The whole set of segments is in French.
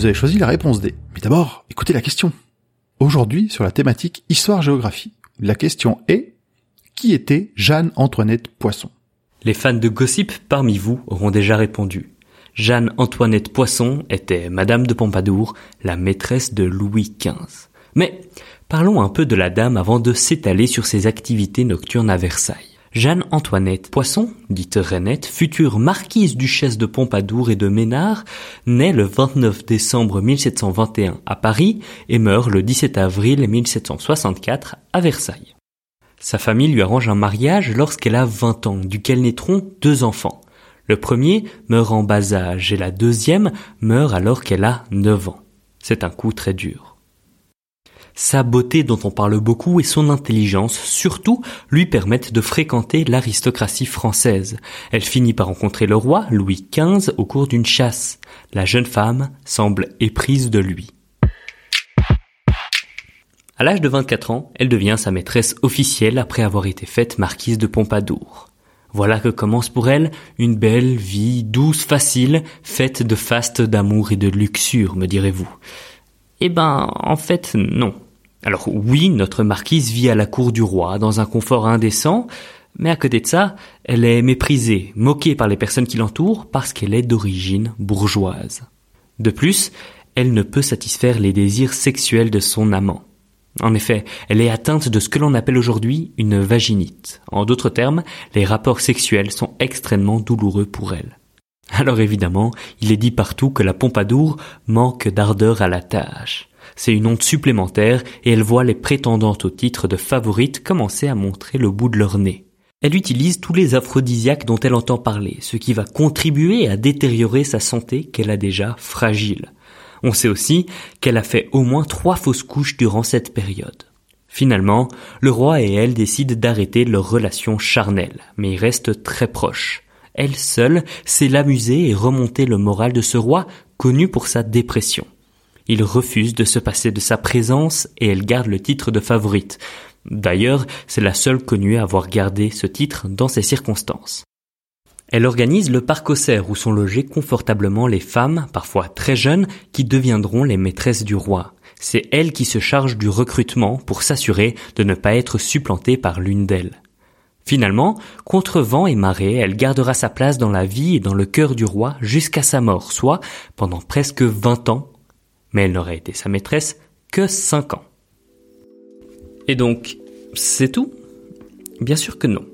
Vous avez choisi la réponse D. Mais d'abord, écoutez la question. Aujourd'hui, sur la thématique Histoire-Géographie, la question est Qui était Jeanne-Antoinette Poisson? Les fans de gossip parmi vous auront déjà répondu. Jeanne-Antoinette Poisson était Madame de Pompadour, la maîtresse de Louis XV. Mais parlons un peu de la dame avant de s'étaler sur ses activités nocturnes à Versailles. Jeanne-Antoinette Poisson, dite Renette, future marquise duchesse de Pompadour et de Ménard, naît le 29 décembre 1721 à Paris et meurt le 17 avril 1764 à Versailles. Sa famille lui arrange un mariage lorsqu'elle a 20 ans, duquel naîtront deux enfants. Le premier meurt en bas âge et la deuxième meurt alors qu'elle a 9 ans. C'est un coup très dur. Sa beauté dont on parle beaucoup et son intelligence surtout lui permettent de fréquenter l'aristocratie française. Elle finit par rencontrer le roi Louis XV au cours d'une chasse. La jeune femme semble éprise de lui. À l'âge de 24 ans, elle devient sa maîtresse officielle après avoir été faite marquise de Pompadour. Voilà que commence pour elle une belle vie douce, facile, faite de faste, d'amour et de luxure, me direz-vous. Eh ben, en fait, non. Alors oui, notre marquise vit à la cour du roi, dans un confort indécent, mais à côté de ça, elle est méprisée, moquée par les personnes qui l'entourent parce qu'elle est d'origine bourgeoise. De plus, elle ne peut satisfaire les désirs sexuels de son amant. En effet, elle est atteinte de ce que l'on appelle aujourd'hui une vaginite. En d'autres termes, les rapports sexuels sont extrêmement douloureux pour elle. Alors évidemment, il est dit partout que la Pompadour manque d'ardeur à la tâche. C'est une honte supplémentaire et elle voit les prétendantes au titre de favorites commencer à montrer le bout de leur nez. Elle utilise tous les aphrodisiaques dont elle entend parler, ce qui va contribuer à détériorer sa santé qu'elle a déjà fragile. On sait aussi qu'elle a fait au moins trois fausses couches durant cette période. Finalement, le roi et elle décident d'arrêter leur relation charnelle, mais ils restent très proches. Elle seule sait l'amuser et remonter le moral de ce roi connu pour sa dépression. Il refuse de se passer de sa présence et elle garde le titre de favorite. D'ailleurs, c'est la seule connue à avoir gardé ce titre dans ces circonstances. Elle organise le parc où sont logées confortablement les femmes, parfois très jeunes, qui deviendront les maîtresses du roi. C'est elle qui se charge du recrutement pour s'assurer de ne pas être supplantée par l'une d'elles. Finalement, contre vent et marée, elle gardera sa place dans la vie et dans le cœur du roi jusqu'à sa mort, soit pendant presque vingt ans, mais elle n'aurait été sa maîtresse que cinq ans. Et donc, c'est tout? Bien sûr que non.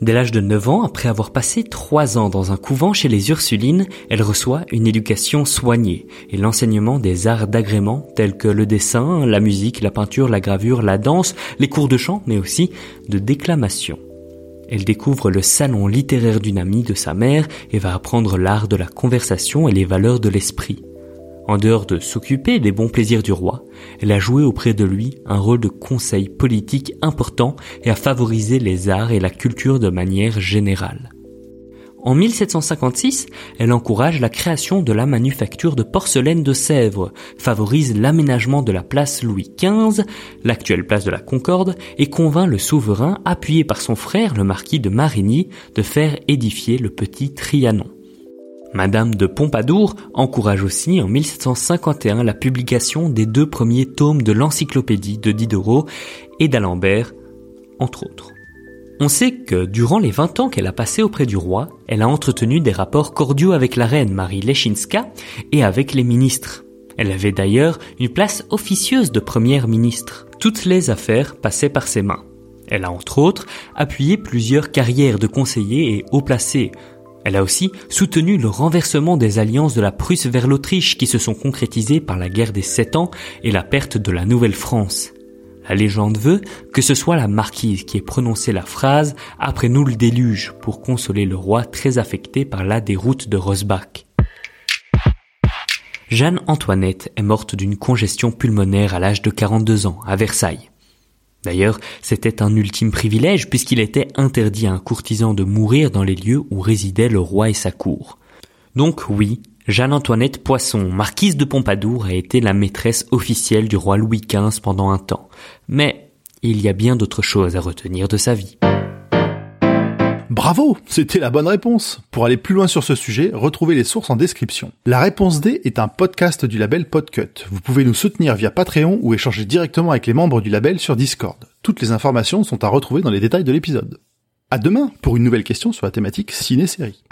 Dès l'âge de 9 ans, après avoir passé trois ans dans un couvent chez les Ursulines, elle reçoit une éducation soignée et l'enseignement des arts d'agrément tels que le dessin, la musique, la peinture, la gravure, la danse, les cours de chant, mais aussi de déclamation. Elle découvre le salon littéraire d'une amie de sa mère et va apprendre l'art de la conversation et les valeurs de l'esprit. En dehors de s'occuper des bons plaisirs du roi, elle a joué auprès de lui un rôle de conseil politique important et a favorisé les arts et la culture de manière générale. En 1756, elle encourage la création de la manufacture de porcelaine de Sèvres, favorise l'aménagement de la place Louis XV, l'actuelle place de la Concorde, et convainc le souverain, appuyé par son frère le marquis de Marigny, de faire édifier le petit Trianon. Madame de Pompadour encourage aussi en 1751 la publication des deux premiers tomes de l'encyclopédie de Diderot et d'Alembert, entre autres. On sait que durant les 20 ans qu'elle a passé auprès du roi, elle a entretenu des rapports cordiaux avec la reine Marie Lechinska et avec les ministres. Elle avait d'ailleurs une place officieuse de première ministre. Toutes les affaires passaient par ses mains. Elle a entre autres appuyé plusieurs carrières de conseillers et haut placés, Elle a aussi soutenu le renversement des alliances de la Prusse vers l'Autriche qui se sont concrétisées par la guerre des Sept Ans et la perte de la Nouvelle-France. La légende veut que ce soit la marquise qui ait prononcé la phrase ⁇ Après nous le déluge ⁇ pour consoler le roi très affecté par la déroute de Rosbach. Jeanne Antoinette est morte d'une congestion pulmonaire à l'âge de 42 ans à Versailles. D'ailleurs, c'était un ultime privilège puisqu'il était interdit à un courtisan de mourir dans les lieux où résidaient le roi et sa cour. Donc oui, Jeanne-Antoinette Poisson, marquise de Pompadour, a été la maîtresse officielle du roi Louis XV pendant un temps. Mais il y a bien d'autres choses à retenir de sa vie. Bravo, c'était la bonne réponse. Pour aller plus loin sur ce sujet, retrouvez les sources en description. La réponse D est un podcast du label Podcut. Vous pouvez nous soutenir via Patreon ou échanger directement avec les membres du label sur Discord. Toutes les informations sont à retrouver dans les détails de l'épisode. À demain pour une nouvelle question sur la thématique ciné-série.